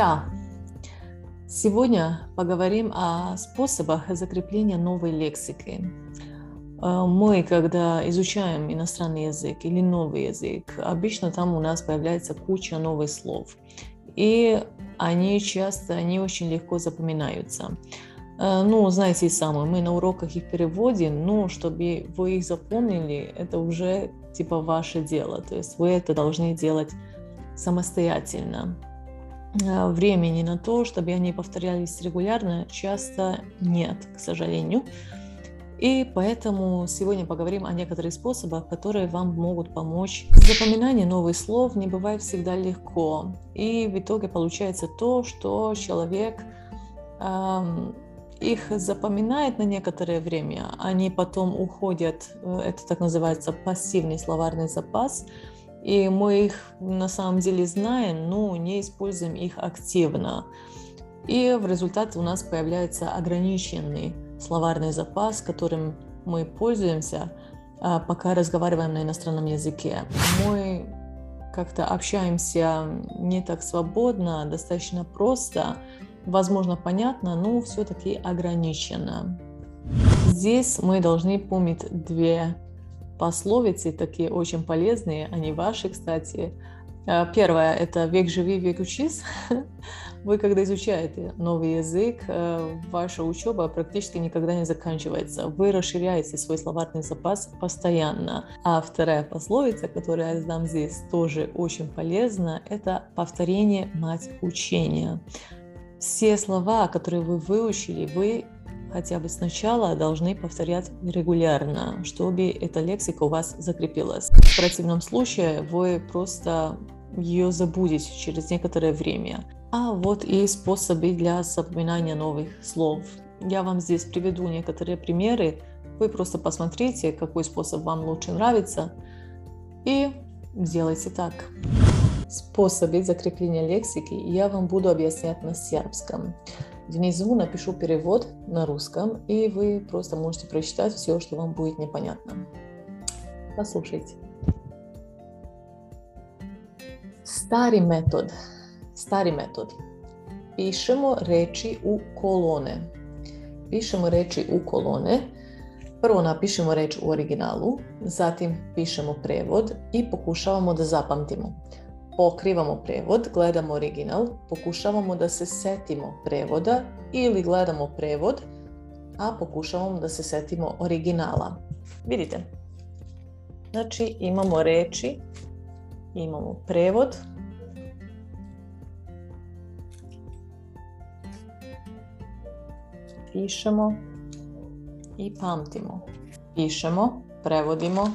Ся. Сегодня поговорим о способах закрепления новой лексики. Э, мы, когда изучаем иностранный язык или новый язык, обычно там у нас появляется куча новых слов. И они часто не очень легко запоминаются. Э, ну, знаете сами, мы на уроках их переводим, но чтобы вы их запомнили, это уже типа ваше дело. То есть вы это должны делать самостоятельно. Э, времени на то, чтобы они повторялись регулярно, часто нет, к сожалению. И поэтому сегодня поговорим о некоторых способах, которые вам могут помочь. Запоминание новых слов не бывает всегда легко. И в итоге получается то, что человек эм, их запоминает на некоторое время, они потом уходят, э, это так называется пассивный словарный запас, и мы их на самом деле знаем, но не используем их активно. И в результате у нас появляется ограниченный словарный запас, которым мы пользуемся, а, пока разговариваем на иностранном языке. Мы как-то общаемся не так свободно, достаточно просто, возможно, понятно, но все-таки ограничено. Здесь мы должны помнить две пословицы, такие очень полезные, они ваши, кстати. А, первое – это «век живи, век учись». Вы, когда изучаете новый язык, э, ваша учеба практически никогда не заканчивается. Вы расширяете свой словарный запас постоянно. А вторая пословица, которую я дам здесь, тоже очень полезна, это «повторение – мать учения». Все слова, которые вы выучили, вы хотя бы сначала должны повторять регулярно, чтобы эта лексика у вас закрепилась. В противном случае вы просто ее забудете через некоторое время. А вот и способы для запоминания новых слов. Я вам здесь приведу некоторые примеры. Вы просто посмотрите, какой способ вам лучше нравится, и сделайте так. Способы закрепления лексики я вам буду объяснять на сербском. Внизу напишу перевод на русском, и вы просто можете прочитать все, что вам будет непонятно. Послушайте. Stari metod. Stari metod. Pišemo reči u kolone. Pišemo reči u kolone. Prvo napišemo reč u originalu, zatim pišemo prevod i pokušavamo da zapamtimo pokrivamo prevod, gledamo original, pokušavamo da se setimo prevoda ili gledamo prevod, a pokušavamo da se setimo originala. Vidite? Znači imamo reči, imamo prevod, pišemo i pamtimo. Pišemo, prevodimo,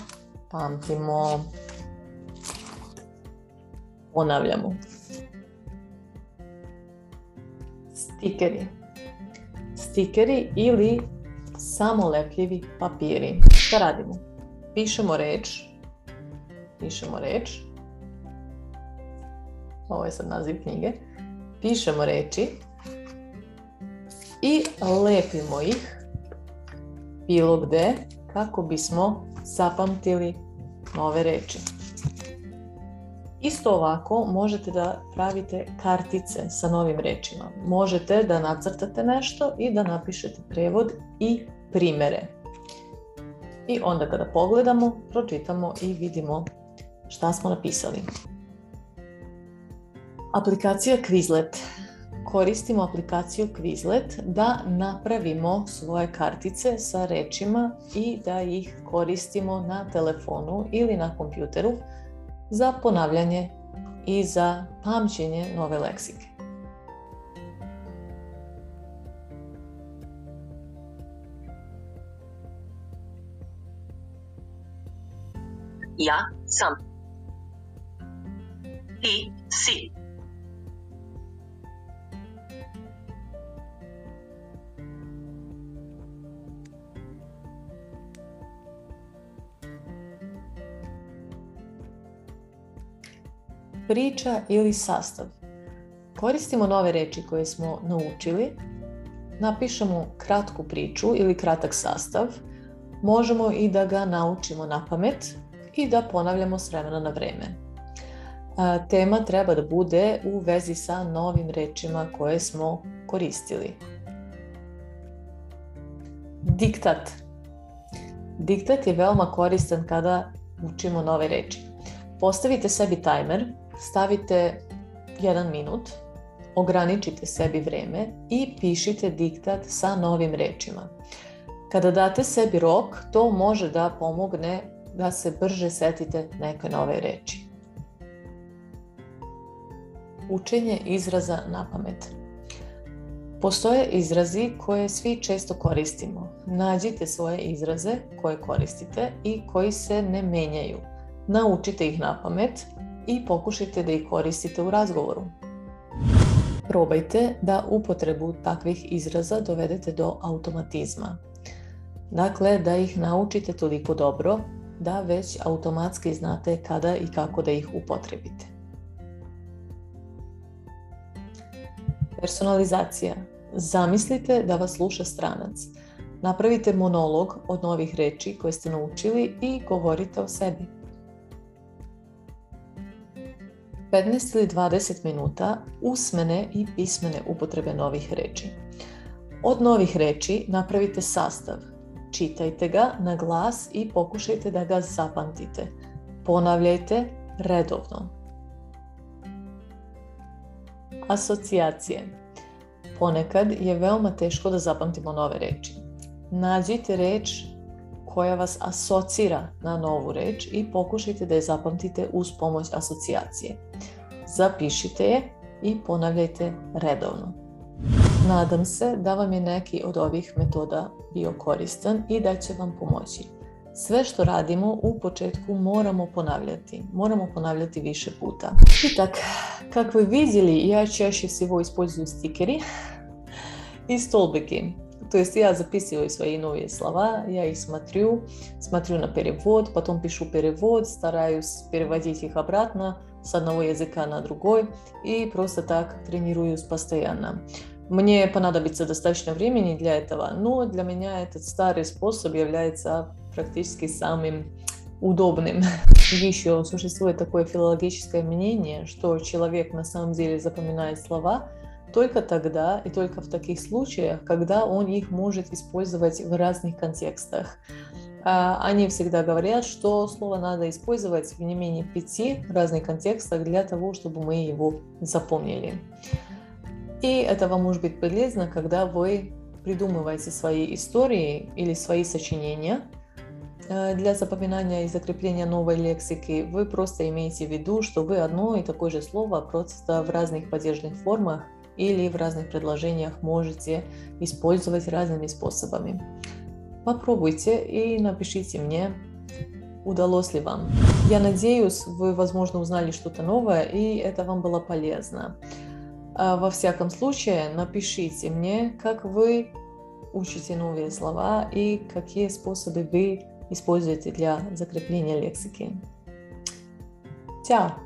pamtimo ponavljamo. Stikeri. Stikeri ili samolepljivi papiri. Šta radimo? Pišemo reč. Pišemo reč. Ovo je sad naziv knjige. Pišemo reči i lepimo ih bilo gde kako bismo zapamtili nove reči. Isto ovako možete da pravite kartice sa novim rečima. Možete da nacrtate nešto i da napišete prevod i primere. I onda kada pogledamo, pročitamo i vidimo šta smo napisali. Aplikacija Quizlet. Koristimo aplikaciju Quizlet da napravimo svoje kartice sa rečima i da ih koristimo na telefonu ili na kompjuteru za ponavljanje i za pamćenje nove leksike. Ja sam. Ti si. Priča ili sastav. Koristimo nove reči koje smo naučili, napišemo kratku priču ili kratak sastav, možemo i da ga naučimo na pamet i da ponavljamo s vremena na vreme. tema treba da bude u vezi sa novim rečima koje smo koristili. Diktat. Diktat je veoma koristan kada učimo nove reči. Postavite sebi tajmer, stavite jedan minut, ograničite sebi vreme i pišite diktat sa novim rečima. Kada date sebi rok, to može da pomogne da se brže setite neke nove reči. Učenje izraza na pamet. Postoje izrazi koje svi često koristimo. Nađite svoje izraze koje koristite i koji se ne menjaju. Naučite ih na pamet i pokušajte da ih koristite u razgovoru. Probajte da upotrebu takvih izraza dovedete do automatizma. Dakle, da ih naučite toliko dobro da već automatski znate kada i kako da ih upotrebite. Personalizacija. Zamislite da vas sluša stranac. Napravite monolog od novih reči koje ste naučili i govorite o sebi. 15 ili 20 minuta usmene i pismene upotrebe novih reči. Od novih reči napravite sastav. Čitajte ga na glas i pokušajte da ga zapamtite. Ponavljajte redovno. Asocijacije. Ponekad je veoma teško da zapamtimo nove reči. Nađite reč koja vas asocira na novu reč i pokušajte da je zapamtite uz pomoć asocijacije. Zapišite je i ponavljajte redovno. Nadam se da vam je neki od ovih metoda bio koristan i da će vam pomoći. Sve što radimo u početku moramo ponavljati. Moramo ponavljati više puta. I tak, как вы видели, я чаще всего использую стикеры и столбики. То есть я записываю свои новые слова, я их смотрю, смотрю на перевод, потом пишу перевод, стараюсь переводить их обратно с одного языка на другой и просто так тренируюсь постоянно. Мне понадобится достаточно времени для этого, но для меня этот старый способ является практически самым удобным. Еще существует такое филологическое мнение, что человек на самом деле запоминает слова только тогда и только в таких случаях, когда он их может использовать в разных контекстах. Они всегда говорят, что слово надо использовать в не менее пяти разных контекстах для того, чтобы мы его запомнили. И это вам может быть полезно, когда вы придумываете свои истории или свои сочинения для запоминания и закрепления новой лексики. Вы просто имеете в виду, что вы одно и такое же слово просто в разных падежных формах или в разных предложениях можете использовать разными способами. Попробуйте и напишите мне, удалось ли вам. Я надеюсь, вы, возможно, узнали что-то новое, и это вам было полезно. А, во всяком случае, напишите мне, как вы учите новые слова и какие способы вы используете для закрепления лексики. Ciao!